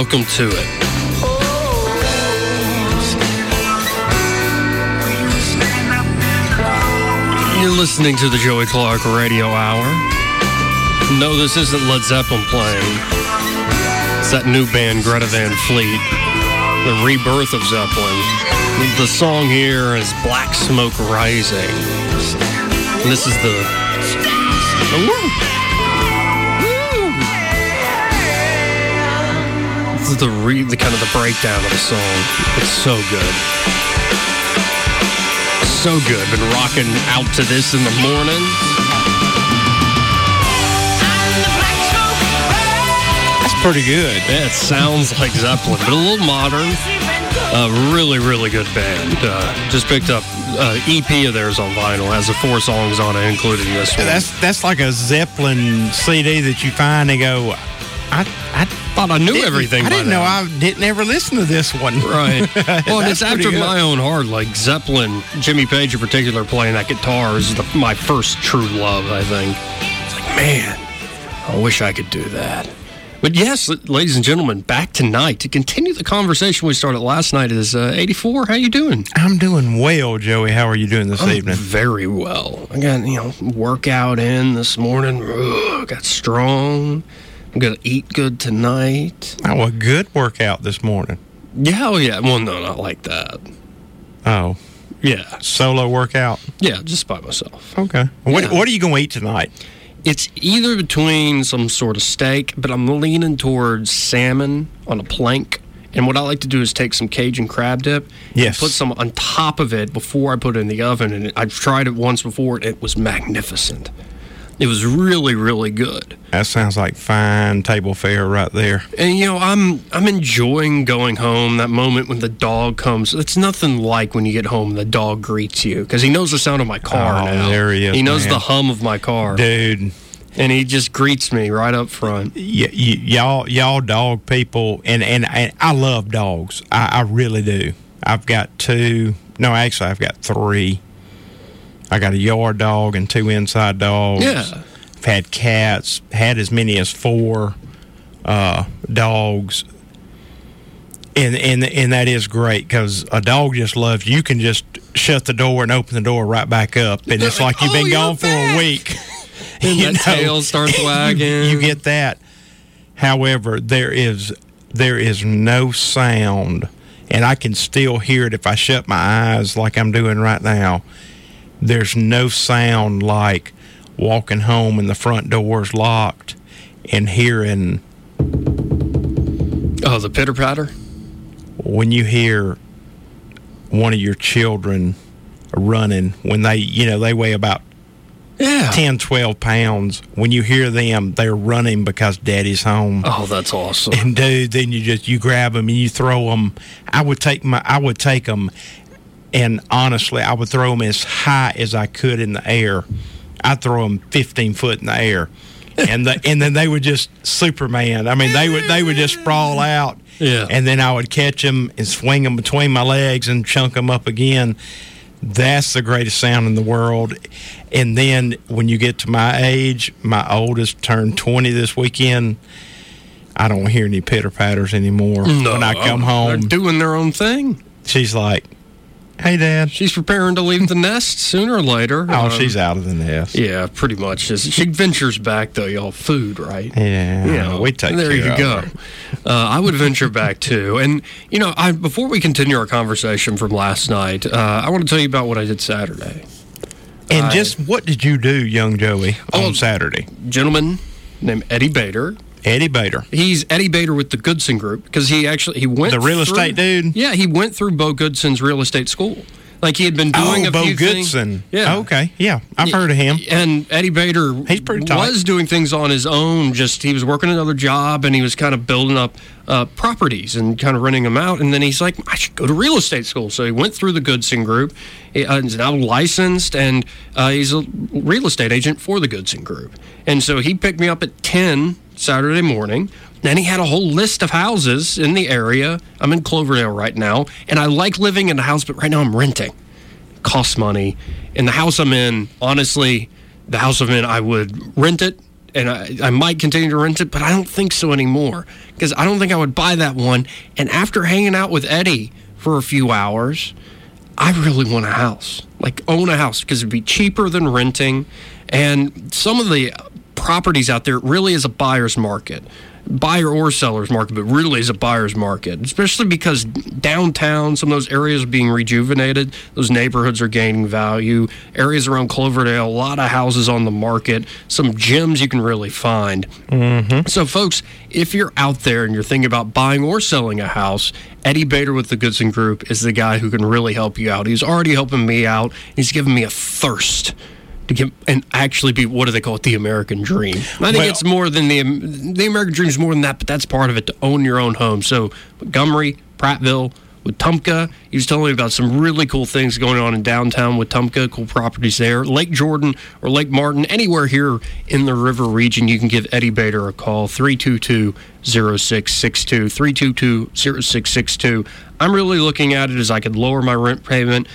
Welcome to it. You're listening to the Joey Clark Radio Hour. No, this isn't Led Zeppelin playing. It's that new band, Greta Van Fleet, the rebirth of Zeppelin. The song here is Black Smoke Rising. And this is the. The re, the kind of the breakdown of the song. It's so good. So good. Been rocking out to this in the morning. That's pretty good. Yeah, it sounds like Zeppelin, but a little modern. Uh, really, really good band. Uh, just picked up uh, EP of theirs on vinyl. Has the four songs on it, including this one. That's that's like a Zeppelin CD that you find and go, I, I thought I knew didn't- everything. I didn't know. I didn't ever listen to this one. Right. Well, it's after good. my own heart. Like Zeppelin, Jimmy Page in particular, playing that guitar is the, my first true love. I think. It's like, man, I wish I could do that. But yes, ladies and gentlemen, back tonight to continue the conversation we started last night. Is uh, 84? How you doing? I'm doing well, Joey. How are you doing this I'm evening? Very well. I got you know workout in this morning. Ugh, got strong. I'm gonna eat good tonight. Oh, a good workout this morning. Yeah, oh yeah. Well, no, not like that. Oh, Yeah, solo workout. yeah, just by myself. Okay. What Yeah. What are you going to eat tonight? It's either between some sort of steak, but I'm leaning towards salmon on a plank. And what I like to do is take some Cajun crab dip, Yes. put some on top of it before I put it in the oven. And I've tried it once before, and it was magnificent. It was really, really good. That sounds like fine table fare right there. And you know, I'm I'm enjoying going home. That moment when the dog comes, it's nothing like when you get home and the dog greets you because he knows the sound of my car Oh, now. there he is, He knows man. the hum of my car, Dude, and he just greets me right up front. y- y- y'all y'all dog people and, and, and I love dogs. I, I really do. I've got two. No, actually, I've got three. I got a yard dog and two inside dogs. Yeah. I've had cats. Had as many as four uh, dogs. And, and and that is great because a dog just loves you. You can just shut the door and open the door right back up, and it's like you've Oh, been you're gone for a week. And You that know, tail starts wagging. you get that. However, there is there is no sound, and I can still hear it if I shut my eyes like I'm doing right now. There's no sound like walking home and the front door's locked and hearing oh, the pitter patter. when you hear one of your children running when they you know they weigh about Yeah. 10 12 pounds when you hear them they're running because daddy's home Oh, that's awesome. and dude then you just you grab them and you throw them i would take my i would take them and honestly i would throw them as high as i could in the air i'd throw them 15 foot in the air and the, and then they would just superman i mean they would they would just sprawl out Yeah. and then i would catch them and swing them between my legs and chunk them up again that's the greatest sound in the world. And then when you get to my age, my oldest turned 20 this weekend. I don't hear any pitter patters anymore. when I come home. They're home, doing their own thing. she's like, Hey, Dad. She's preparing to leave the nest sooner or later. Oh, Um, she's out of the nest. Yeah, pretty much. She ventures back though, y'all. Food, right? Yeah, You know, we take there care you go. Uh, I would venture back too, and you know, I before we continue our conversation from last night, uh, I want to tell you about what I did Saturday. And, And I- just what did you do, young Joey, on Oh. Saturday? gentleman named Eddie Bader. Eddie Bader. He's Eddie Bader with the Goodson Group because he actually he went The real through- estate dude? Yeah, he went through Bo Goodson's real estate school. Like he had been doing oh, a Bo few things- Goodson. Yeah. Okay. Yeah, I've heard of him. And Eddie Bader He's pretty tight. was doing things on his own. Just he was working another job and he was kind of building up uh, properties and kind of renting them out. And then he's like, I should go to real estate school. So he went through the Goodson Group. Uh, he's now licensed and uh, he's a real estate agent for the Goodson Group. And so he picked me up at ten Saturday morning. Then he had a whole list of houses in the area. I'm in Cloverdale right now, and I like living in a house, but right now I'm renting costs money. And the house I'm in, honestly, the house I'm in, I would rent it and I, I might continue to rent it, but I don't think so anymore because I don't think I would buy that one. And after hanging out with Eddie for a few hours, I really want a house, like own a house because it'd be cheaper than renting. And some of the properties out there really is a buyer's market buyer or seller's market, but really is a buyer's market, especially because downtown, some of those areas are being rejuvenated. Those neighborhoods are gaining value. Areas around Cloverdale, a lot of houses on the market, some gems you can really find. Mm-hmm. So, folks, if you're out there and you're thinking about buying or selling a house, Eddie Bader with the Goodson Group is the guy who can really help you out. He's already helping me out. He's given me a thirst to get and actually be what do they call it the American dream. I think Well- it's more than the um, the American dream is more than that, but that's part of it to own your own home. So Montgomery, Prattville, Wetumpka, he was telling me about some really cool things going on in downtown Wetumpka, cool properties there. Lake Jordan or Lake Martin, anywhere here in the river region, you can give Eddie Bader a call 322 0662 322 0662. I'm really looking at it as I could lower my rent payment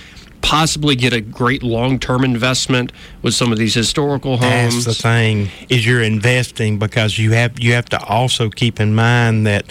possibly get a great long-term investment with some of these historical homes. That's the thing is you're investing because you have you have to also keep in mind that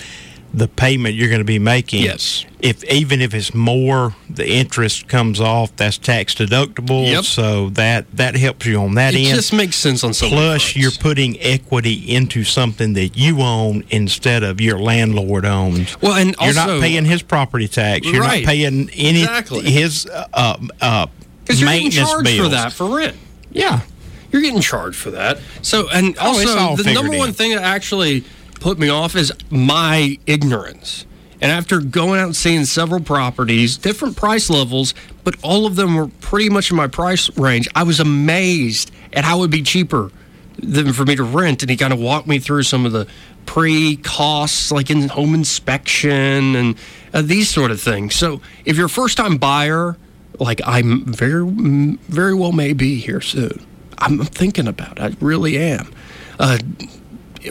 the payment you're going to be making. Yes. If even if it's more, the interest comes off. That's tax deductible. Yep. So that that helps you on that It end. It just makes sense on some Plus, you're putting equity into something that you own instead of your landlord owns. Well, and you're also- not paying his property tax. You're Right. not paying any Exactly. his uh, uh, because you're getting maintenance charged bills. for that for rent. Yeah. You're getting charged for that. So, and Oh, also all the number one in. thing that actually put me off is my ignorance. And after going out and seeing several properties, different price levels, but all of them were pretty much in my price range, I was amazed at how it would be cheaper than for me to rent. And he kind of walked me through some of the pre costs, like in home inspection and uh, these sort of things. So if you're a first time buyer, like I'm very, very well may be here soon. I'm thinking about it. I really am. Uh,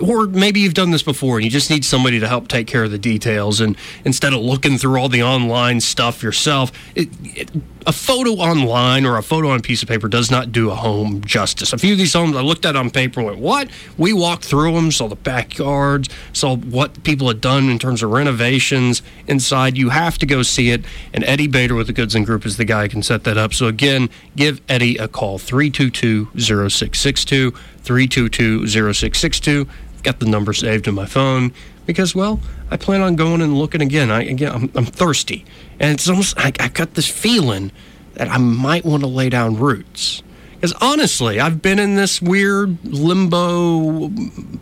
or maybe you've done this before and you just need somebody to help take care of the details and instead of looking through all the online stuff yourself it, it, a photo online or a photo on a piece of paper does not do a home justice. A few of these homes i looked at on paper went what? We walked through them saw the backyards saw what people had done in terms of renovations. Inside you have to go see it and eddie bader with the Goodson group is the guy who can set that up. So again give eddie a call 322-0662 322-0662 got the number saved in my phone because, well, I plan on going and looking again. I again, I'm, I'm thirsty, and it's almost I, I got this feeling that I might want to lay down roots. Because honestly, I've been in this weird limbo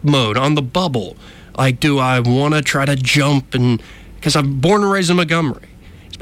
mode on the bubble. Like, do I want to try to jump and because I'm born and raised in Montgomery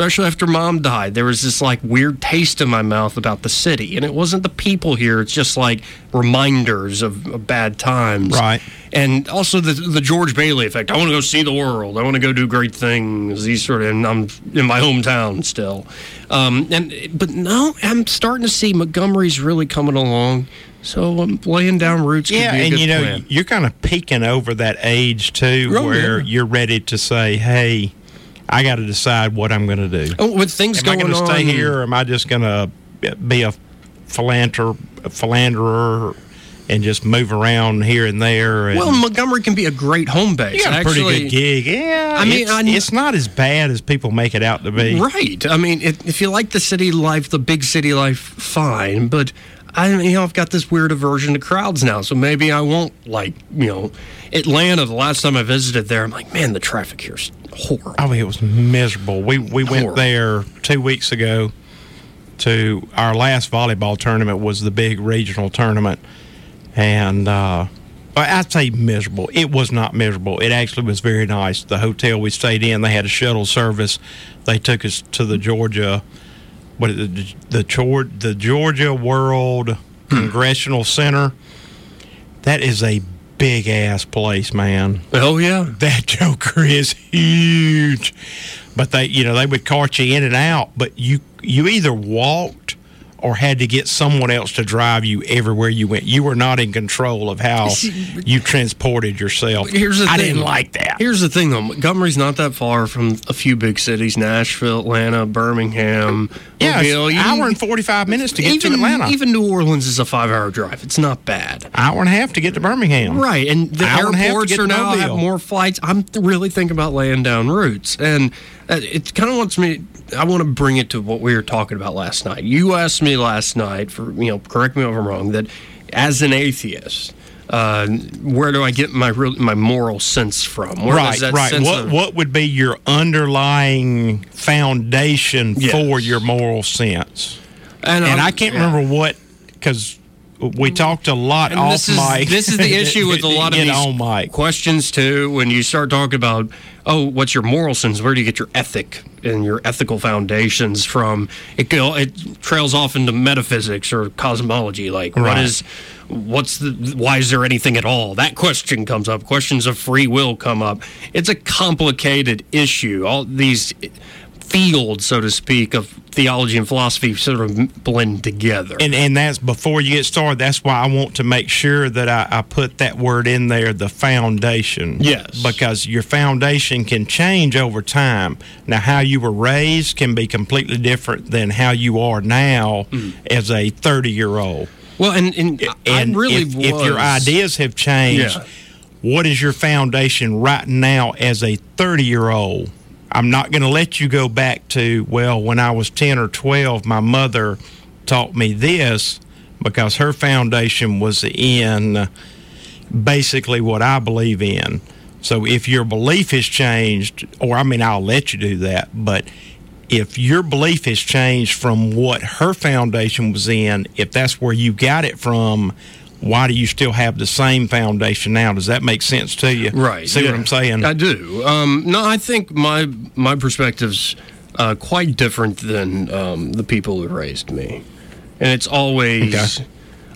especially after mom died. There was this like weird taste in my mouth about the city. And it wasn't the people here it's just like reminders of, of bad times. Right. and also the the george bailey effect. I want to go see the world. I want to go do great things. These sort of and i'm in my hometown still. Um, and but now i'm starting to see montgomery's really coming along. So i'm laying down roots Yeah, and you know plan. you're kind of peaking over that age too, Oh, where yeah. you're ready to say, "Hey, I got to decide what I'm going to do. oh, with things am I going going to stay here, or am I just going to be a philanderer, a philanderer, and just move around here and there?" And well montgomery can be a great home base you got a pretty good gig. Yeah, I mean, it's, I- it's not as bad as people make it out to be. Right. I mean, if, if you like the city life, the big city life, fine. But I, you know, I've got this weird aversion to crowds now, so maybe I won't like, you know, Atlanta. The last time I visited there, I'm like, man, the traffic here's horrible. I mean, it was miserable. We we went there two weeks ago, to our last volleyball tournament was the big regional tournament, and uh, I'd say miserable. It was not miserable. It actually was very nice. The hotel we stayed in, they had a shuttle service. They took us to the Georgia, what the the, the Georgia World hmm. Congressional Center. That is a big ass place, man. Oh yeah. That Joker is huge. But they, you know, they would cart you in and out, but you you either walked or had to get someone else to drive you everywhere you went. You were not in control of how you transported yourself. Here's the I thing. didn't like that. Here's the thing, though. Montgomery's not that far from a few big cities: Nashville, Atlanta, Birmingham. yeah, Mobile. an hour and forty five minutes to get even, to Atlanta. Even New Orleans is a five-hour drive. It's not bad. hour and a half to get to Birmingham. Right, and the Hour and a half to airports are to now have more flights. I'm really thinking about laying down roots, and uh, it kind of wants me. I want to bring it to what we were talking about last night. You asked me last night for you know, correct me if I'm wrong, that as an atheist, uh, where do I get my real, my moral sense from? Where right, that right. What of- what would be your underlying foundation Yes. for your moral sense? and, and I can't yeah. remember what because we talked a lot And off this is, mic. This is the issue with a lot of these know, mic. questions too. When you start talking about, oh, what's your moral sense? Where do you get your ethic and your ethical foundations from? It it trails off into metaphysics or cosmology. Like, what Right. is, what's the, why is there anything at all? That question comes up. Questions of free will come up. It's a complicated issue. All these fields, so to speak, of theology and philosophy sort of blend together. And and that's before you get started. That's why I want to make sure that I, I put that word in there, the foundation. Yes. Because your foundation can change over time. Now, how you were raised can be completely different than how you are now Hmm. as a thirty year old. well, and, and, And I really if, if your ideas have changed, Yeah. what is your foundation right now as a 30 year old? I'm not going to let you go back to, well, when I was 10 or 12, my mother taught me this because her foundation was in basically what I believe in. So if your belief has changed, or I mean, I'll let you do that, but if your belief has changed from what her foundation was in, if that's where you got it from, why do you still have the same foundation now? Does that make sense to you? Right. See what. I'm saying? I do. Um, no, I think my my perspective's uh, quite different than um, the people who raised me, and it's always. Okay.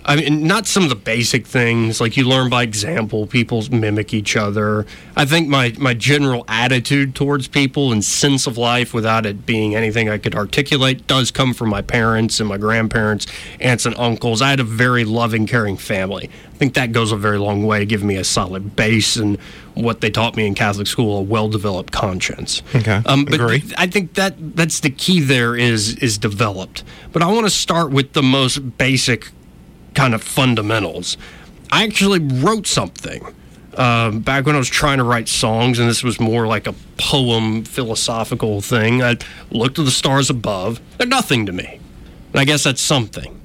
I mean, not some of the basic things like you learn by example. People mimic each other. I think my my general attitude towards people and sense of life, without it being anything I could articulate, does come from my parents and my grandparents, aunts and uncles. I had a very loving, caring family. I think that goes a very long way giving me a solid base and what they taught me in Catholic school, a well-developed conscience. Okay, um, but agree. I think that that's the key. There is is developed. But I want to start with the most basic kind of fundamentals. I actually wrote something um, back when I was trying to write songs, and this was more like a poem, philosophical thing. I looked at the stars above; they're nothing to me. And I guess that's something.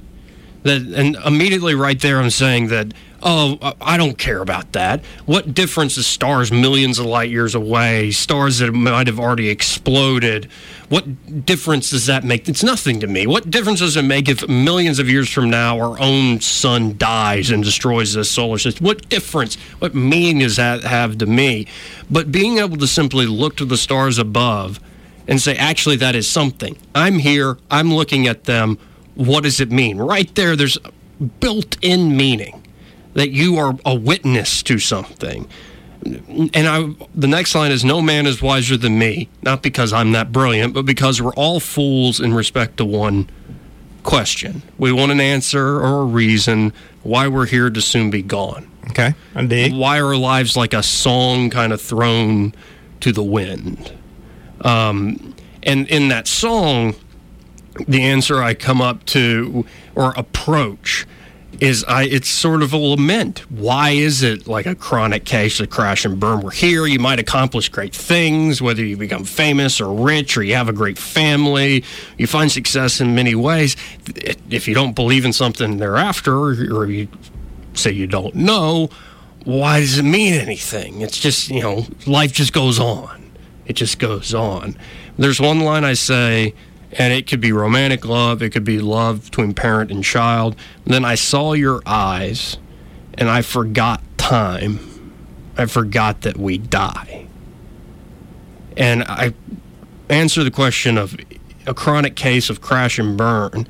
That and immediately right there, I'm saying that. Oh, I- don't care about that. What difference is stars millions of light years away, stars that might have already exploded? What difference does that make? It's nothing to me. What difference does it make if millions of years from now our own sun dies and destroys this solar system? What difference, what meaning does that have to me? But being able to simply look to the stars above and say, actually, that is something. I'm here, I'm looking at them. What does it mean? Right there, there's built in meaning that you are a witness to something. And I, the next line is, No man is wiser than me, not because I'm that brilliant, but because we're all fools in respect to one question. We want an answer or a reason why we're here to soon be gone okay, I dig. why are our lives like a song kind of thrown to the wind? Um, and in that song, the answer I come up to or approach is I it's sort of a lament. Why is it like a chronic case of crash and burn? We're here, you might accomplish great things, whether you become famous or rich or you have a great family, you find success in many ways. If you don't believe in something thereafter, or you say you don't know, why does it mean anything? It's just, you know, life just goes on. It just goes on. There's one line I say, And it could be romantic love, it could be love between parent and child. then I saw your eyes and I forgot time. I forgot that we die. And I answer the question of a chronic case of crash and burn.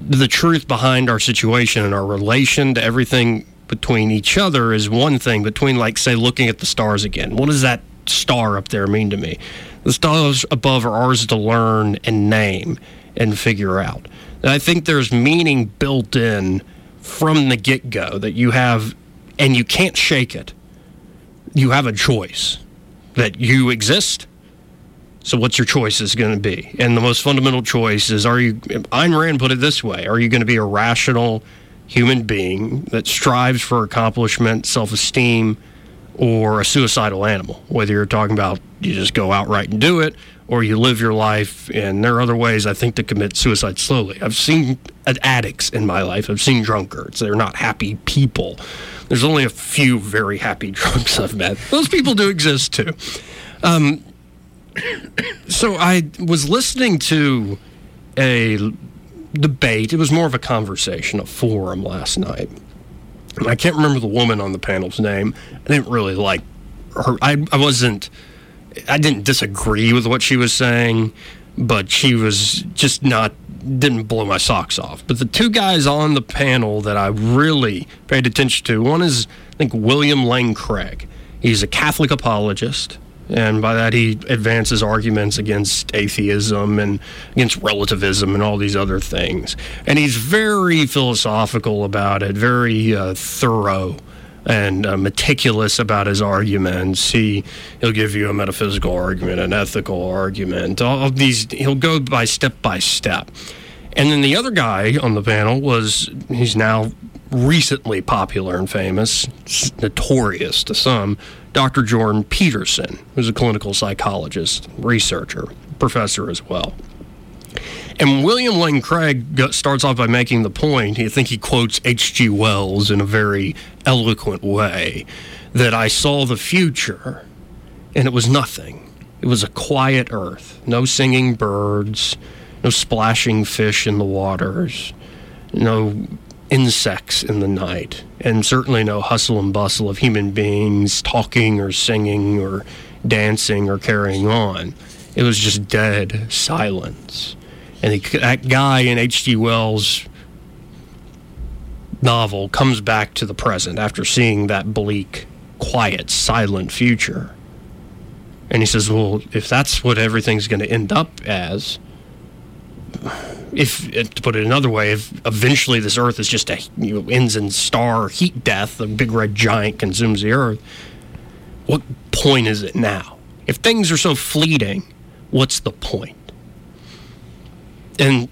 The truth behind our situation and our relation to everything between each other is one thing, between, like, say, looking at the stars again. What does that star up there mean to me? The stars above are ours to learn and name and figure out. And I think there's meaning built in from the get go that you have, and you can't shake it. You have a choice that you exist. So, what's your choice is going to be? And the most fundamental choice is are you, Ayn Rand put it this way, are you going to be a rational human being that strives for accomplishment, self esteem, or a suicidal animal? Whether you're talking about you just go outright and do it, or you live your life. And there are other ways, I think, to commit suicide slowly. I've seen addicts in my life, I've seen drunkards. They're not happy people. There's only a few very happy drunks I've met. Those people do exist too. Um, so I was listening to a debate. It was more of a conversation, a forum last night. I can't remember the woman on the panel's name. I didn't really like her. I, I wasn't, I didn't disagree with what she was saying, but she was just not, didn't blow my socks off. But the two guys on the panel that I really paid attention to one is, I think, William Lane Craig. He's a Catholic apologist and by that, he advances arguments against atheism and against relativism and all these other things. And he's very philosophical about it, very uh, thorough and uh, meticulous about his arguments. He he'll give you a metaphysical argument, an ethical argument. All of these he'll go by step by step. And then the other guy on the panel was he's now recently popular and famous, notorious to some, Dr. Jordan Peterson, who's a clinical psychologist, researcher, professor as well. And William Lane Craig starts off by making the point, I think he quotes H.G. Wells in a very eloquent way, that I saw the future and it was nothing. It was a quiet earth, no singing birds, no splashing fish in the waters, no insects in the night, and certainly no hustle and bustle of human beings talking or singing or dancing or carrying on. It was just dead silence. And he, that guy in H.G. Wells' novel comes back to the present after seeing that bleak, quiet, silent future. And he says, Well, if that's what everything's going to end up as, if uh, to put it another way, if eventually this Earth is just a you know, ends in star heat death, a big red giant consumes the Earth. What point is it now? If things are so fleeting, what's the point? And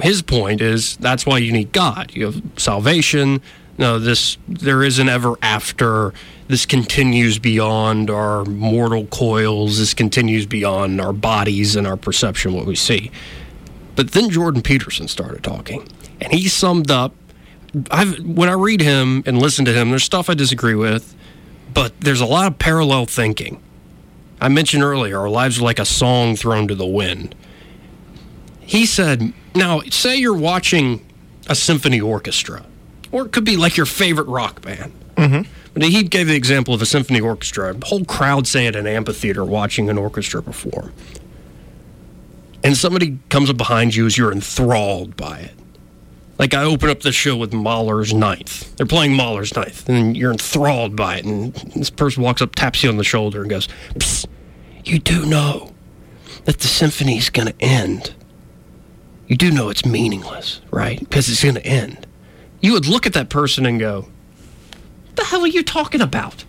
his point is that's why you need God. You have salvation. No, this there is an ever after. This continues beyond our mortal coils. This continues beyond our bodies and our perception, what we see. But then Jordan Peterson started talking, and he summed up. I've, when I read him and listen to him, there's stuff I disagree with, but there's a lot of parallel thinking. I mentioned earlier, our lives are like a song thrown to the wind. He said, now, say you're watching a symphony orchestra, or it could be like your favorite rock band. Mm-hmm. But he gave the example of a symphony orchestra, a whole crowd, say, at an amphitheater watching an orchestra perform and somebody comes up behind you as you're enthralled by it. Like I open up the show with Mahler's Ninth. They're playing Mahler's Ninth, and you're enthralled by it. And this person walks up, taps you on the shoulder, and goes, Psst, You do know that the symphony's going to end. You do know it's meaningless, right? Because it's going to end. You would look at that person and go, What the hell are you talking about?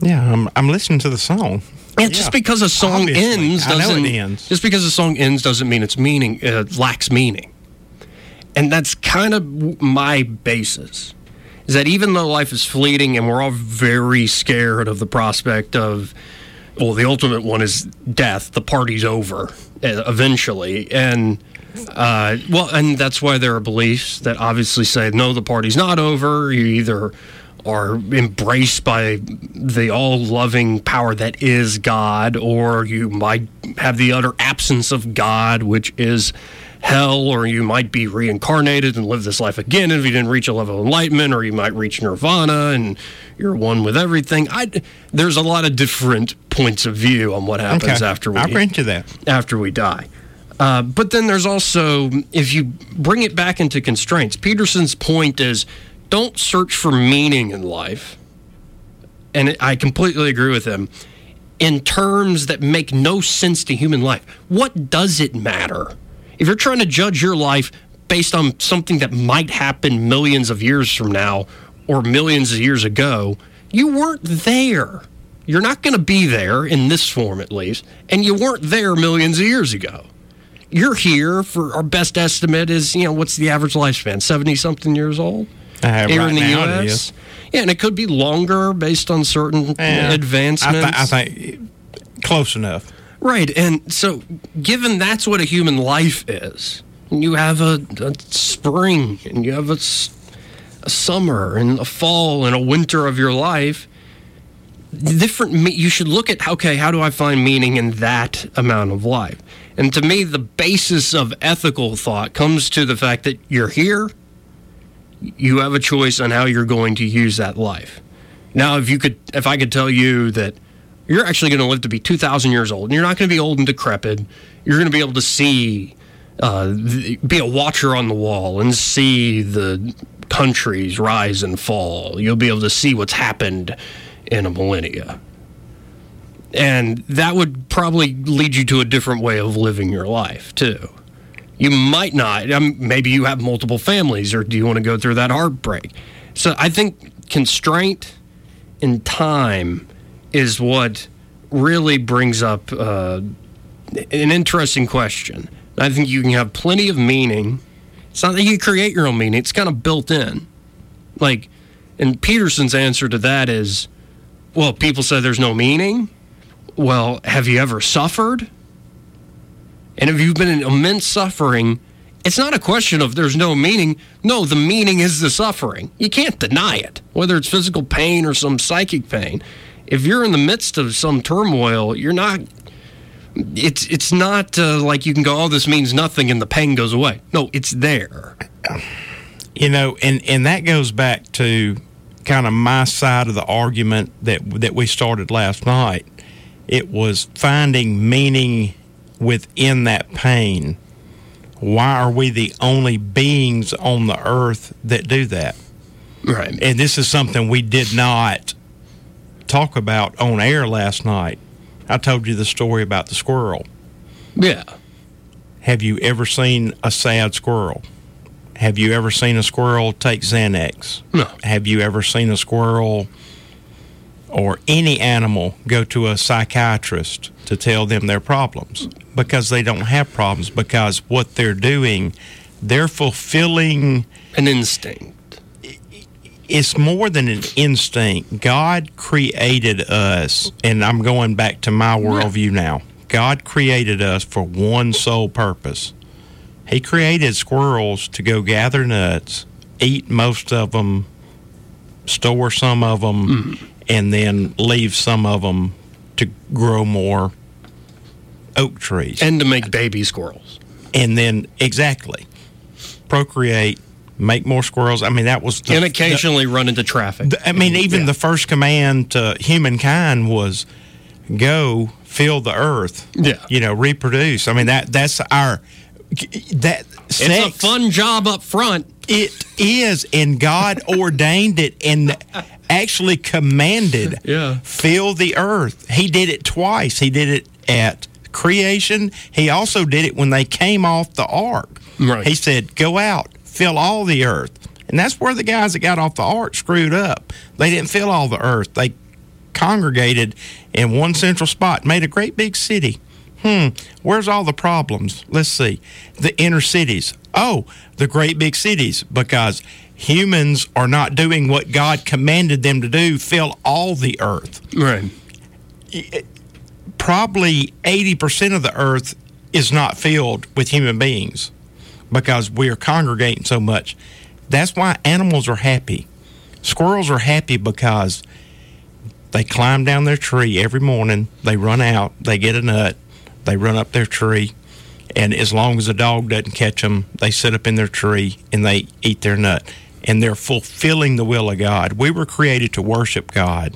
Yeah, I'm, I'm listening to the song. And yeah, just because a song obviously. ends doesn't ends. just because a song ends doesn't mean its meaning uh, lacks meaning. And that's kind of my basis. Is that even though life is fleeting and we're all very scared of the prospect of well, the ultimate one is death. The party's over uh, eventually, and uh, well, and that's why there are beliefs that obviously say no, the party's not over. You either are embraced by the all loving power that is God, or you might have the utter absence of God, which is hell, or you might be reincarnated and live this life again if you didn't reach a level of enlightenment, or you might reach nirvana and you're one with everything. I, there's a lot of different points of view on what happens Okay. after we I'll grant you that. after we die. Uh, but then there's also, if you bring it back into constraints, Peterson's point is don't search for meaning in life. And I completely agree with him. In terms that make no sense to human life, what does it matter? If you're trying to judge your life based on something that might happen millions of years from now or millions of years ago, you weren't there. You're not going to be there in this form, at least, and you weren't there millions of years ago. You're here for our best estimate is, you know, what's the average lifespan? 70 something years old? Uh, here right in the U.S. Yeah, and it could be longer based on certain Yeah. advancements. I, th- I think close enough. Right. And so, given that's what a human life is, you have a, a spring, and you have a summer, and a fall, and a winter of your life, different, you should look at, okay, how do I find meaning in that amount of life? And to me, the basis of ethical thought comes to the fact that you're here, you have a choice on how you're going to use that life. Now, if you could, if I could tell you that you're actually going to live to be 2,000 years old, and you're not going to be old and decrepit, you're going to be able to see, uh, be a watcher on the wall and see the countries rise and fall. You'll be able to see what's happened in a millennia. And that would probably lead you to a different way of living your life, too. You might not. Maybe you have multiple families, or do you want to go through that heartbreak? So I think constraint in time is what really brings up uh, an interesting question. I think you can have plenty of meaning. It's not that you create your own meaning, it's kind of built in. Like, and Peterson's answer to that is well, people say there's no meaning. Well, have you ever suffered? And if you've been in immense suffering, it's not a question of there's no meaning. No, the meaning is the suffering. You can't deny it, whether it's physical pain or some psychic pain. If you're in the midst of some turmoil, you're not. It's it's not uh, like you can go, oh, this means nothing, and the pain goes away. No, it's there. You know, and and that goes back to kind of my side of the argument that that we started last night. It was finding meaning within that pain. Why are we the only beings on the earth that do that? Right. And this is something we did not talk about on air last night. I told you the story about the squirrel. Yeah. Have you ever seen a sad squirrel? Have you ever seen a squirrel take Xanax? No. Have you ever seen a squirrel or any animal go to a psychiatrist to tell them their problems? Because they don't have problems, because what they're doing, they're fulfilling An instinct. it's more than an instinct. God created us, and I'm going back to my worldview now. God created us for one sole purpose. He created squirrels to go gather nuts, eat most of them, store some of them, mm-hmm. And then leave some of them to grow more oak trees And to make baby squirrels. and then exactly procreate, make more squirrels. I mean, that was the, and occasionally run into traffic. the- I mean, even Yeah. the first command to humankind was go fill the earth. Yeah. you know, reproduce. I mean that that's our that It's a fun job up front. It is, and God ordained it and actually commanded. Yeah. fill the earth. He did it twice. He did it at creation. He also did it when they came off the ark. Right. He said, "Go out, fill all the earth." And that's where the guys that got off the ark screwed up. They didn't fill all the earth. They congregated in one central spot, made a great big city. Hmm, where's all the problems? Let's see. The inner cities. Oh, the great big cities, because humans are not doing what God commanded them to do fill all the earth. Right. Probably 80% of the earth is not filled with human beings because we are congregating so much. That's why animals are happy. Squirrels are happy because they climb down their tree every morning. They run out. They get a nut. They run up their tree. And as long as the dog doesn't catch them, they sit up in their tree and they eat their nut. And they're fulfilling the will of God. We were created to worship God.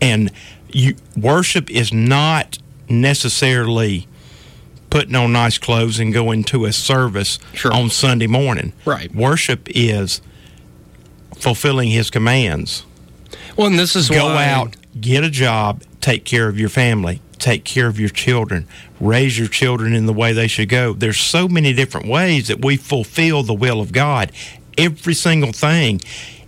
And you, worship is not necessarily putting on nice clothes and going to a service Sure. on Sunday morning. Right. Worship is fulfilling his commands. Well, and this is Go why, out, get a job, take care of your family, take care of your children, raise your children in the way they should go. There's so many different ways that we fulfill the will of God. Every single thing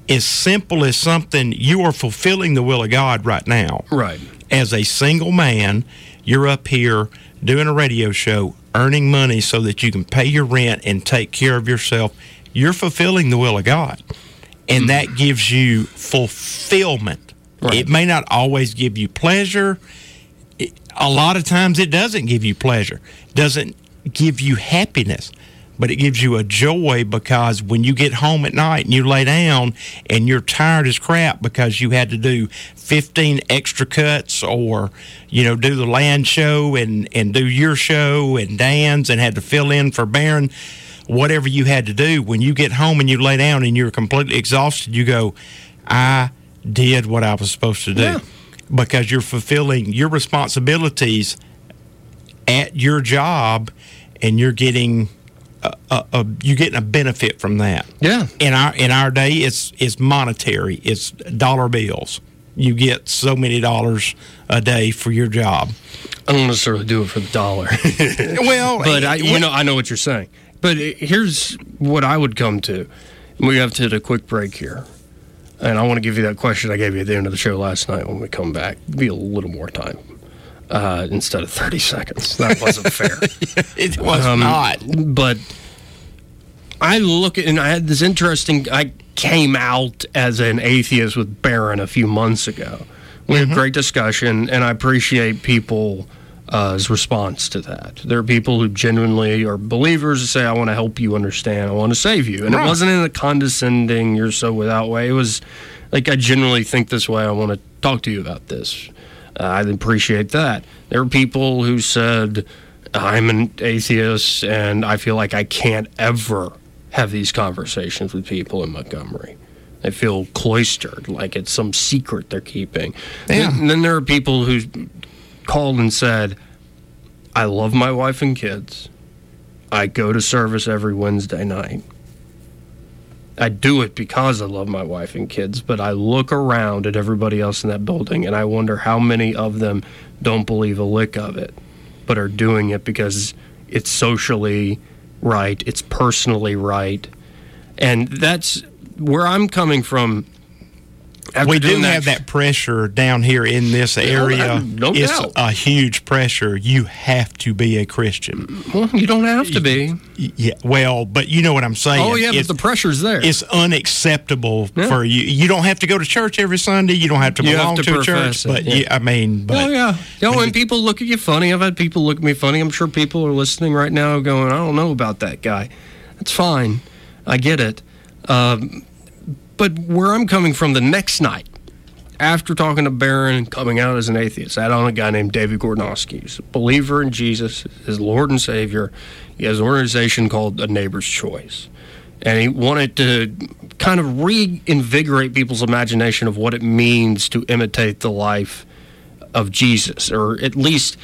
as simple as something you are fulfilling the will of God right now Right. as a single man, you're up here doing a radio show, earning money so that you can pay your rent and take care of yourself. You're fulfilling the will of God. And that mm. gives you fulfillment. Right. It may not always give you pleasure. It- a lot of times it doesn't give you pleasure, doesn't give you happiness, but it gives you a joy because when you get home at night and you lay down and you're tired as crap because you had to do 15 extra cuts or, you know, do the land show and, and do your show and Dan's and had to fill in for Barron, whatever you had to do, when you get home and you lay down and you're completely exhausted, you go, I did what I was supposed to do. Yeah. Because you're fulfilling your responsibilities at your job and you're getting a, a, a you're getting a benefit from that. Yeah. In our in our day it's it's monetary. It's dollar bills. You get so many dollars a day for your job. I don't necessarily do it for the dollar. Well, but I, you know, I know what you're saying. But here's what I would come to. We have to hit a quick break here, and I want to give you that question I gave you at the end of the show last night. When we come back, be a little more time uh, instead of 30 seconds. That wasn't fair. it was Um, not. But I look at, and I had this interesting. I came out as an atheist with Barron a few months ago. We had a great discussion, and I appreciate people's Uh, response to that. There are people who genuinely are believers who say, I want to help you understand, I want to save you. And it wasn't in a condescending, you're so without way. It was like, I genuinely think this way, I want to talk to you about this. Uh, I appreciate that. There are people who said, I'm an atheist and I feel like I can't ever have these conversations with people in Montgomery. They feel cloistered, like it's some secret they're keeping. Yeah. And then there are people who called and said, I love my wife and kids. I go to service every Wednesday night. I do it because I love my wife and kids, but I look around at everybody else in that building and I wonder how many of them don't believe a lick of it, but are doing it because it's socially right, it's personally right. And that's where I'm coming from. After we do doing have that pressure down here in this area. no it's doubt. a huge pressure. You have to be a Christian. Well, you don't have to be. Yeah, well, but you know what I'm saying. Oh, yeah, It's- but the pressure's there. it's unacceptable Yeah. for you. You don't have to go to church every Sunday. You don't have to You have belong to to, a church. it, But yeah. you, I mean, but oh yeah, yeah. When people look at you funny, I've had people look at me funny. I'm sure people are listening right now, going, "I don't know about that guy." That's fine. I get it. Um, but where I'm coming from, the next night, after talking to Barron and coming out as an atheist, I had on a guy named David Gordonowski. He's a believer in Jesus, his Lord and Savior. He has an organization called A Neighbor's Choice. And he wanted to kind of reinvigorate people's imagination of what it means to imitate the life of Jesus, or at least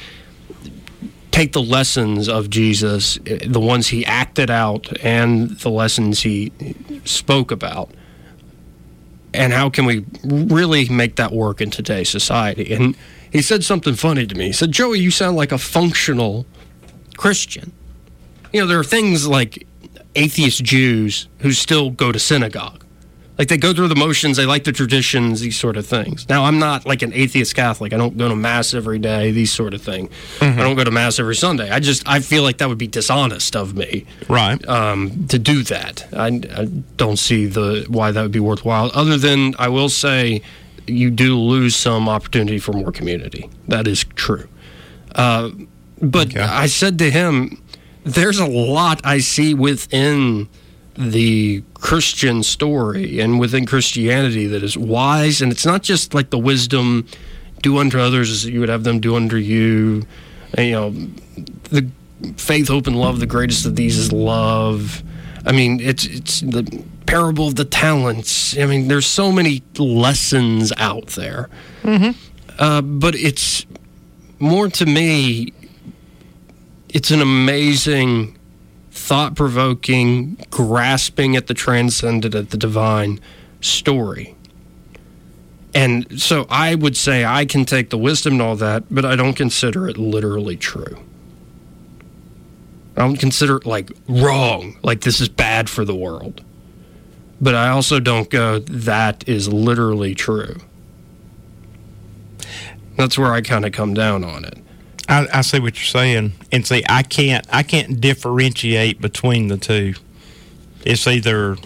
take the lessons of Jesus, eh, the ones he acted out and the lessons he spoke about, and how can we really make that work in today's society? And he said something funny to me. He said, Joey, you sound like a functional Christian. You know, there are things like atheist Jews who still go to synagogue. Like they go through the motions, they like the traditions, these sort of things. Now, I'm not like an atheist Catholic. I don't go to mass every day, these sort of thing. I don't go to mass every Sunday. I just I feel like that would be dishonest of me right. um, to do that. I, I don't see the why that would be worthwhile. Other than I will say, you do lose some opportunity for more community. That is true. Uh, but Okay. I said to him, "There's a lot I see within the Christian story and within Christianity that is wise. And it's not just like the wisdom do unto others as you would have them do unto you. And, you know, the faith, hope, and love, the greatest of these is love. I mean, it's it's the parable of the talents. I mean, there's so many lessons out there. Uh, but it's more to me, it's an amazing, thought provoking, grasping at the transcendent, at the divine story. And so I would say I can take the wisdom and all that, but I don't consider it literally true. I don't consider it like wrong, like this is bad for the world. But I also don't go, that is literally true. That's where I kind of come down on it. I, I see what you're saying, and see, I can't, I can't differentiate between the two. It's either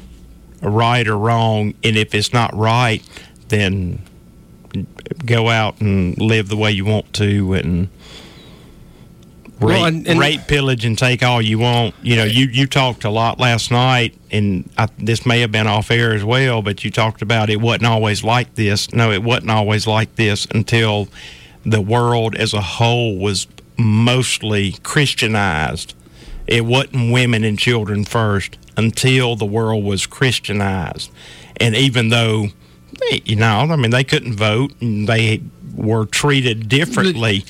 right or wrong, and if it's not right, then go out and live the way you want to, and rape, Well, and- and- rape, pillage, and take all you want. You know, you you talked a lot last night, and I, this may have been off air as well, but you talked about it wasn't always like this. No, it wasn't always like this until the world as a whole was mostly Christianized. It wasn't women and children first until the world was Christianized. And even though, you know, I mean, they couldn't vote and they were treated differently,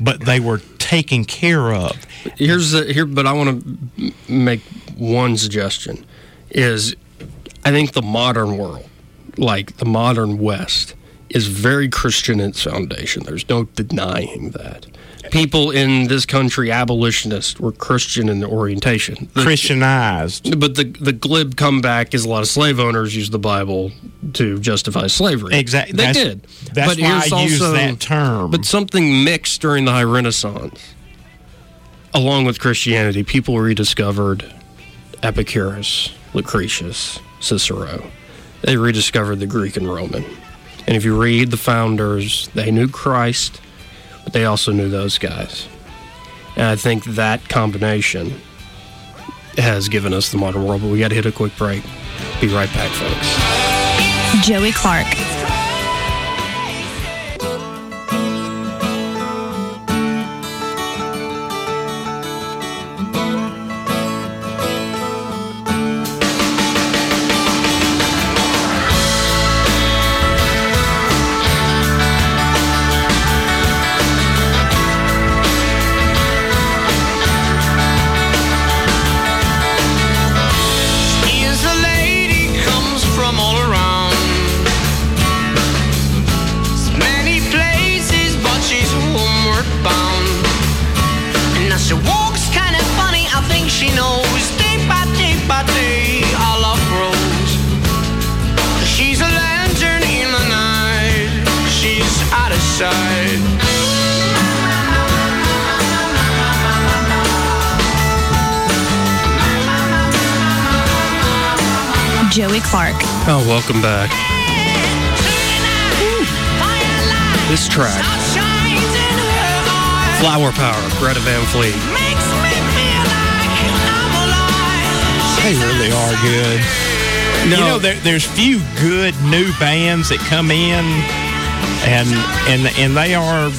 but they were taken care of. Here's the here, but I want to make one suggestion: is I think the modern world, like the modern West, is very Christian in its foundation. There's no denying that. People in this country, abolitionists, were Christian in their orientation. The- Christianized. but the the glib comeback is a lot of slave owners use the Bible to justify slavery. Exactly. They That's- did. that's but why I use that term. But something mixed during the High Renaissance, along with Christianity, people rediscovered Epicurus, Lucretius, Cicero. They rediscovered the Greek and Roman. And if you read the founders, they knew Christ, but they also knew those guys. And I think that combination has given us the modern world. But we got to hit a quick break. Be right back, folks. Joey Clark. Welcome back. This track, Flower Power, Greta Van Fleet. They really are good. No, You know, there, there's few good new bands that come in, and and and they are,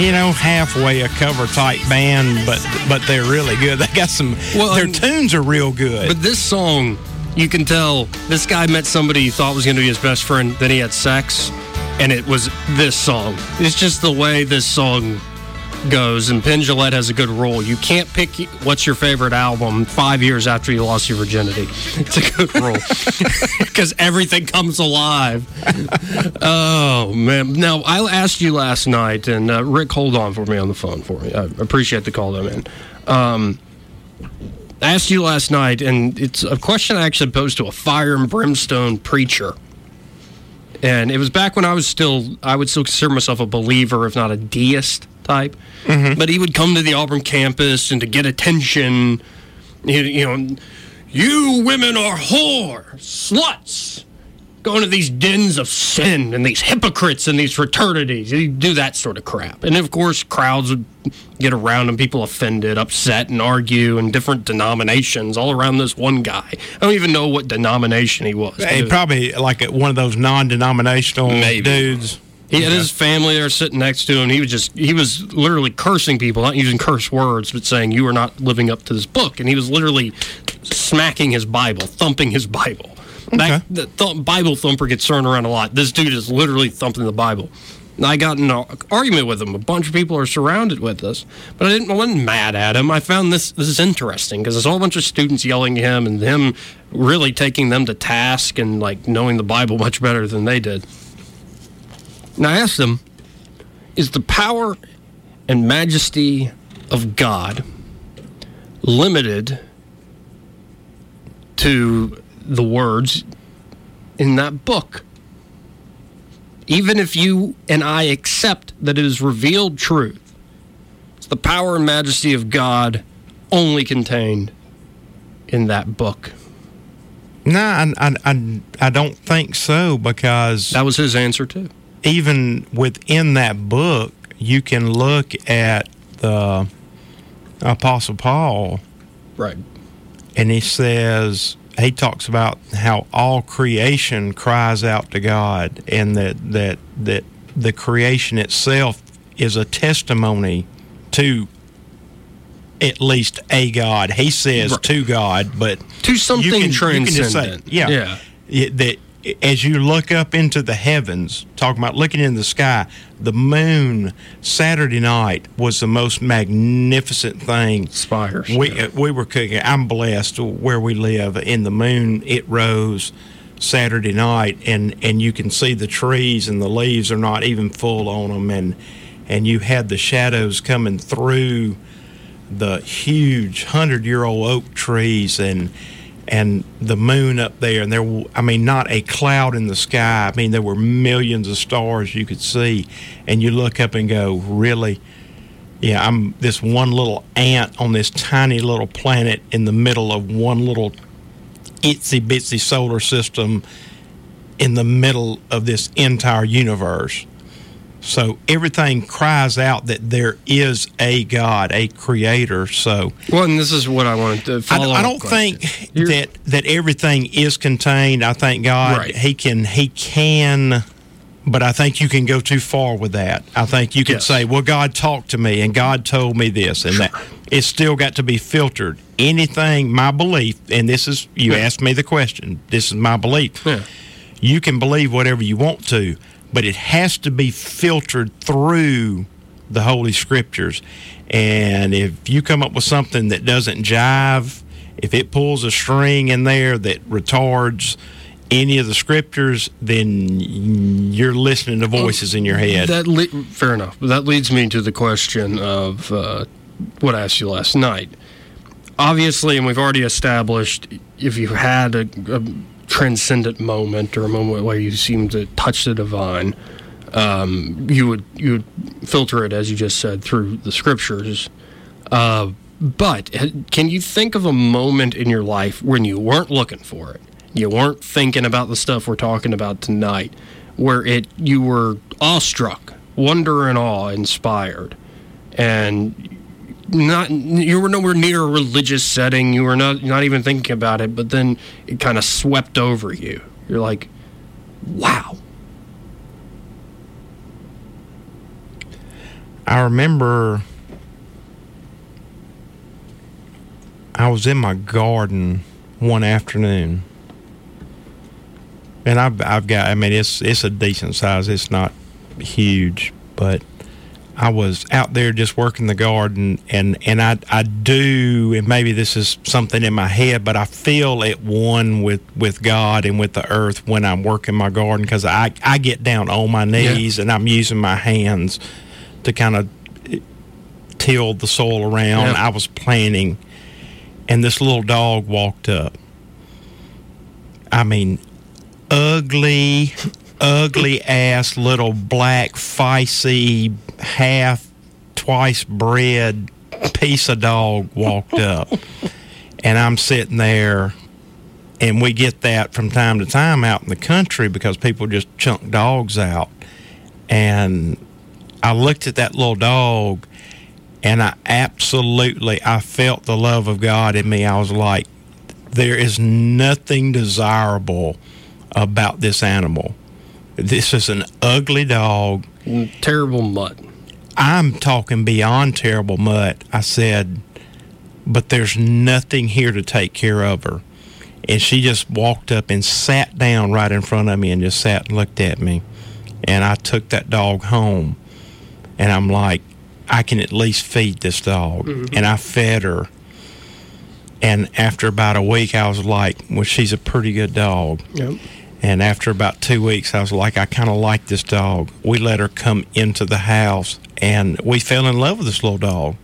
you know, halfway a cover type band, but but they're really good. They got some. Well, their tunes are real good. But this song, you can tell this guy met somebody he thought was going to be his best friend, then he had sex, and it was this song. It's just the way this song goes, and Penn has a good rule. You can't pick what's your favorite album five years after you lost your virginity. It's a good rule because everything comes alive. Oh man! Now I asked you last night, and uh, Rick, hold on for me on the phone for me. I appreciate the call, though, man. Um, I asked you last night, and it's a question I actually posed to a fire and brimstone preacher. And it was back when I was still, I would still consider myself a believer, if not a deist type. Mm-hmm. But he would come to the Auburn campus and to get attention, he- you know, you women are whores, sluts. Going to these dens of sin and these hypocrites and these fraternities. He'd do that sort of crap. And of course, crowds would get around him, people offended, upset, and argue in different denominations all around this one guy. I don't even know what denomination he was. Hey, probably like one of those non-denominational Maybe. dudes. He had his family there sitting next to him. He was just, he was literally cursing people, not using curse words, but saying, You are not living up to this book. And he was literally smacking his Bible, thumping his Bible. That, the th- Bible thumper gets thrown around a lot. This dude is literally thumping the Bible. And I got in an argument with him. A bunch of people are surrounded with us, but I didn't. I wasn't mad at him. I found this this is interesting because there's a whole bunch of students yelling at him and him really taking them to task and like knowing the Bible much better than they did. And I asked them, is the power and majesty of God limited to the words in that book? Even if you and I accept that it is revealed truth, it's the power and majesty of God only contained in that book? No, I, I, I, I don't think so because That was his answer, too. even within that book, you can look at the Apostle Paul Right. and he says he talks about how all creation cries out to God and that that that the creation itself is a testimony to at least a God. He says Right. to God, but To something can, just say- transcendent. yeah, Yeah. It- that as you look up into the heavens, talking about looking in the sky, the moon Saturday night was the most magnificent thing. Spires. We uh, we were cooking. I'm blessed where we live. In the moon, it rose Saturday night, and and you can see the trees and the leaves are not even full on them, and and you had the shadows coming through the huge hundred year old oak trees and and the moon up there and there, I mean not a cloud in the sky. I mean there were millions of stars you could see and you look up and go really? Yeah I'm this one little ant on this tiny little planet in the middle of one little itsy bitsy solar system in the middle of this entire universe so everything cries out that there is a God, a creator. So Well, and this is what I wanted to I, follow. I up don't question. think You're- that that everything is contained. I think God Right. he can he can but I think you can go too far with that. I think you can Yes. say, "Well, God talked to me and God told me this and that." It's still got to be filtered. Anything my belief and this is you Yeah. asked me the question. This is my belief Yeah. you can believe whatever you want to, but it has to be filtered through the Holy Scriptures. And if you come up with something that doesn't jive, if it pulls a string in there that retards any of the scriptures, then you're listening to voices in your head. That le- fair enough. That leads me to the question of uh, what I asked you last night. Obviously, and we've already established, if you had a, a transcendent moment or a moment where you seem to touch the divine, um, you would you would filter it as you just said through the scriptures. Uh, but can you think of a moment in your life when you weren't looking for it? You weren't thinking about the stuff we're talking about tonight, where it you were awestruck, wonder and awe inspired, and not you were nowhere near a religious setting. You were not not even thinking about it, but then it kind of swept over you. You're like, wow. I remember I was in my garden one afternoon, and I've I've got I mean it's it's a decent size. It's not huge, but I was out there just working the garden, and and I I do, and maybe this is something in my head, but I feel at one with with God and with the earth when I'm working my garden because I I get down on my knees and I'm using my hands to kind of eh, till the soil around. Yeah. I was planting, and this little dog walked up. I mean, ugly, ugly ass little black, feisty, half, twice bred piece of dog walked up. And I'm sitting there and we get that from time to time out in the country because people just chunk dogs out. And I looked at that little dog and I absolutely I felt the love of God in me. I was like, there is nothing desirable about this animal. This is an ugly dog. Terrible mutt. I'm talking beyond terrible mutt. I said, but there's nothing here to take care of her. And she just walked up and sat down right in front of me and just sat and looked at me. And I took that dog home. And I'm like, I can at least feed this dog. Mm-hmm. And I fed her. And after about a week, I was like, well, she's a pretty good dog. Yep. And after about two weeks, I was like, I kind of like this dog. We let her come into the house and we fell in love with this little dog.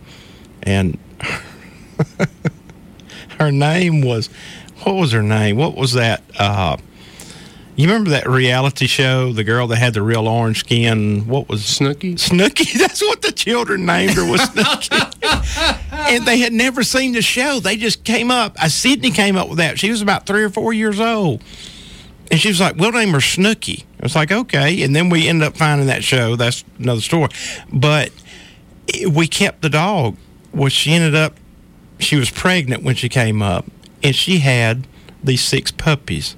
And her name was, what was her name? What was that? Uh, you remember that reality show, the girl that had the real orange skin? What was Snooki? Snooki. That's what the children named her was Snooky. and they had never seen the show. They just came up. Uh, Sydney came up with that. She was about three or four years old. And she was like, we'll name her Snooky. I was like, okay. And then we ended up finding that show. That's another story. But we kept the dog. Well, she ended up, she was pregnant when she came up. And she had these six puppies.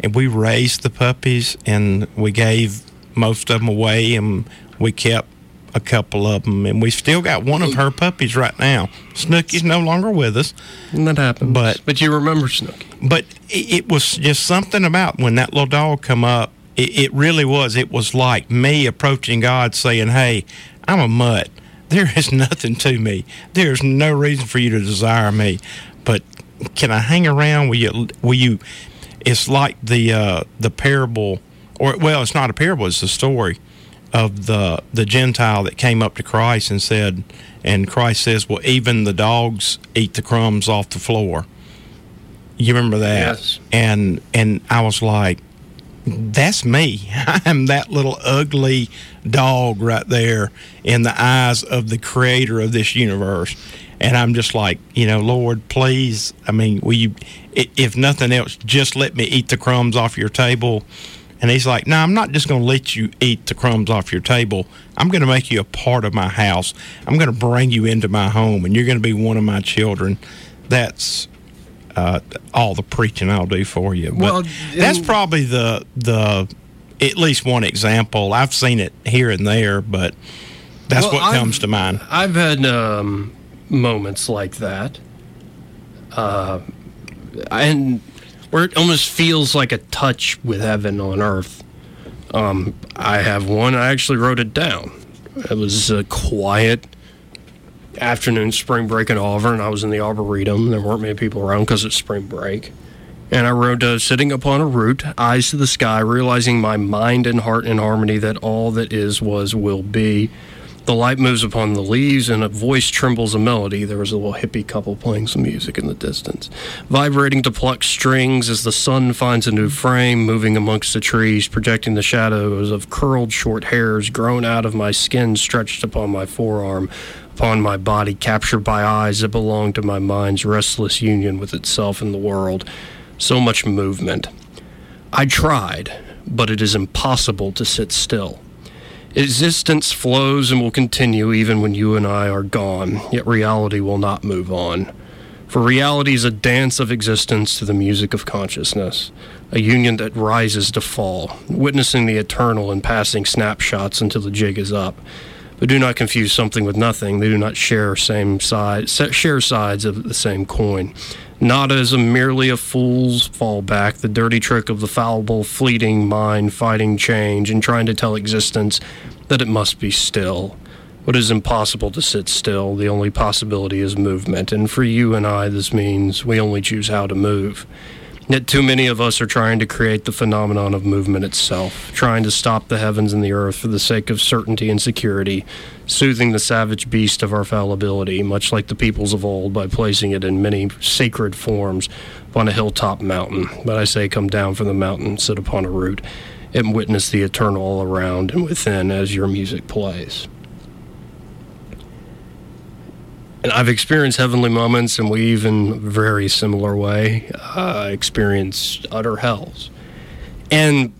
And we raised the puppies and we gave most of them away and we kept a couple of them. And we still got one of her puppies right now. Snooky's no longer with us. And that happens. But- but you remember Snooky. but it, it was just something about when that little dog come up it, it really was it was like me approaching god saying hey i'm a mutt there is nothing to me there's no reason for you to desire me but can i hang around will you will you it's like the uh the parable or well it's not a parable it's a story of the the gentile that came up to christ and said and christ says well even the dogs eat the crumbs off the floor you remember that? Yes. And and I was like, that's me. I'm that little ugly dog right there in the eyes of the creator of this universe. And I'm just like, you know, Lord, please. I mean, will you, if nothing else, just let me eat the crumbs off your table. And he's like, no, I'm not just going to let you eat the crumbs off your table. I'm going to make you a part of my house. I'm going to bring you into my home, and you're going to be one of my children. That's uh, all the preaching I'll do for you. But Well, that's probably the the at least one example. I've seen it here and there, but that's Well, what I've- comes to mind. I've had um, moments like that. Uh, and where it almost feels like a touch with heaven on earth. Um, I have one, I actually wrote it down. It was a quiet afternoon spring break in Auburn. I was in the Arboretum. There weren't many people around because it's spring break. And I wrote, uh, sitting upon a root, eyes to the sky, realizing my mind and heart in harmony that all that is, was, will be. The light moves upon the leaves, and a voice trembles a melody. There was a little hippie couple playing some music in the distance, vibrating to pluck strings as the sun finds a new frame, moving amongst the trees, projecting the shadows of curled short hairs grown out of my skin, stretched upon my forearm, upon my body, captured by eyes that belong to my mind's restless union with itself and the world. So much movement. I tried, but it is impossible to sit still. Existence flows and will continue even when you and I are gone, yet reality will not move on. For reality is a dance of existence to the music of consciousness, a union that rises to fall, witnessing the eternal and passing snapshots until the jig is up. But do not confuse something with nothing. They do not share same side, share sides of the same coin. Not as a merely a fool's fallback, the dirty trick of the fallible, fleeting mind fighting change and trying to tell existence that it must be still. What is impossible to sit still, the only possibility is movement, and for you and I, this means we only choose how to move. Yet too many of us are trying to create the phenomenon of movement itself, trying to stop the heavens and the earth for the sake of certainty and security, soothing the savage beast of our fallibility, much like the peoples of old, by placing it in many sacred forms upon a hilltop mountain. But I say, come down from the mountain, sit upon a root, and witness the eternal all around and within as your music plays. And I've experienced heavenly moments, and we even very similar way uh, experienced utter hells. And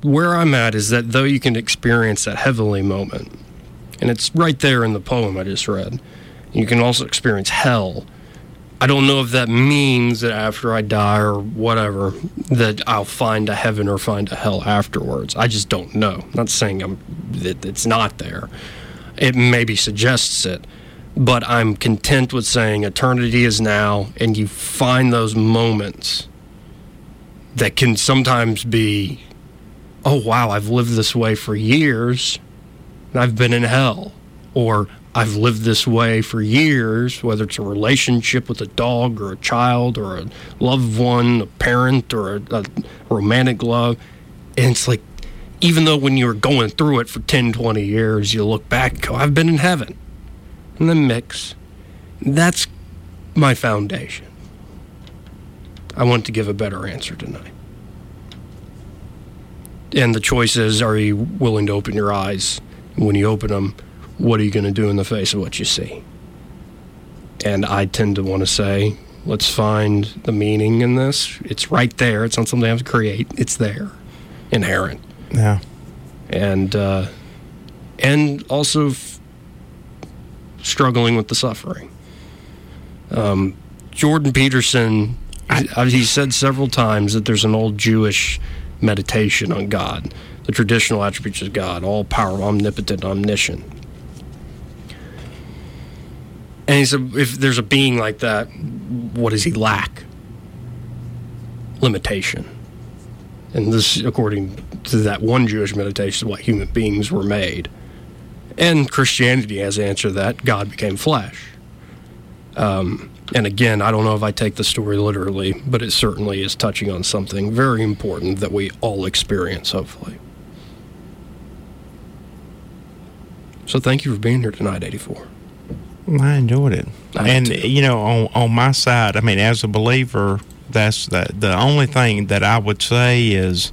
where I'm at is that though you can experience that heavenly moment, and it's right there in the poem I just read, you can also experience hell. I don't know if that means that after I die or whatever, that I'll find a heaven or find a hell afterwards. I just don't know. I'm not saying I'm, that it's not there. It maybe suggests it, but I'm content with saying eternity is now, and you find those moments that can sometimes be, oh, wow, I've lived this way for years, and I've been in hell. Or I've lived this way for years, whether it's a relationship with a dog or a child or a loved one, a parent or a, a romantic love. And it's like, even though when you're going through it for 10, 20 years, you look back go, I've been in heaven. And then mix. That's my foundation. I want to give a better answer tonight. And the choice is are you willing to open your eyes? When you open them, what are you going to do in the face of what you see? And I tend to want to say, let's find the meaning in this. It's right there. It's not something I have to create. It's there, inherent. Yeah. And uh, and also struggling with the suffering. Um, Jordan Peterson, he, he said several times that there's an old Jewish meditation on God, the traditional attributes of God, all power, omnipotent, omniscient. And he said, if there's a being like that, what does he lack? Limitation. And this, according to that one Jewish meditation, is what human beings were made. And Christianity has answered that God became flesh. Um, and again, I don't know if I take the story literally, but it certainly is touching on something very important that we all experience, hopefully. So thank you for being here tonight, 84. I enjoyed it. I and too. you know, on on my side, I mean, as a believer, that's the the only thing that I would say is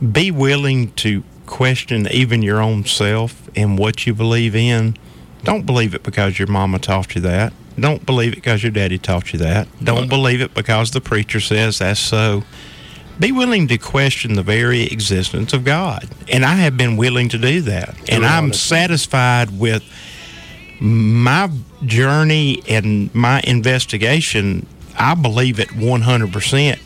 be willing to question even your own self and what you believe in. Don't believe it because your mama taught you that. Don't believe it because your daddy taught you that. Don't believe it because the preacher says that's so. Be willing to question the very existence of God. And I have been willing to do that. And I'm satisfied with my journey and my investigation, I believe it 100%.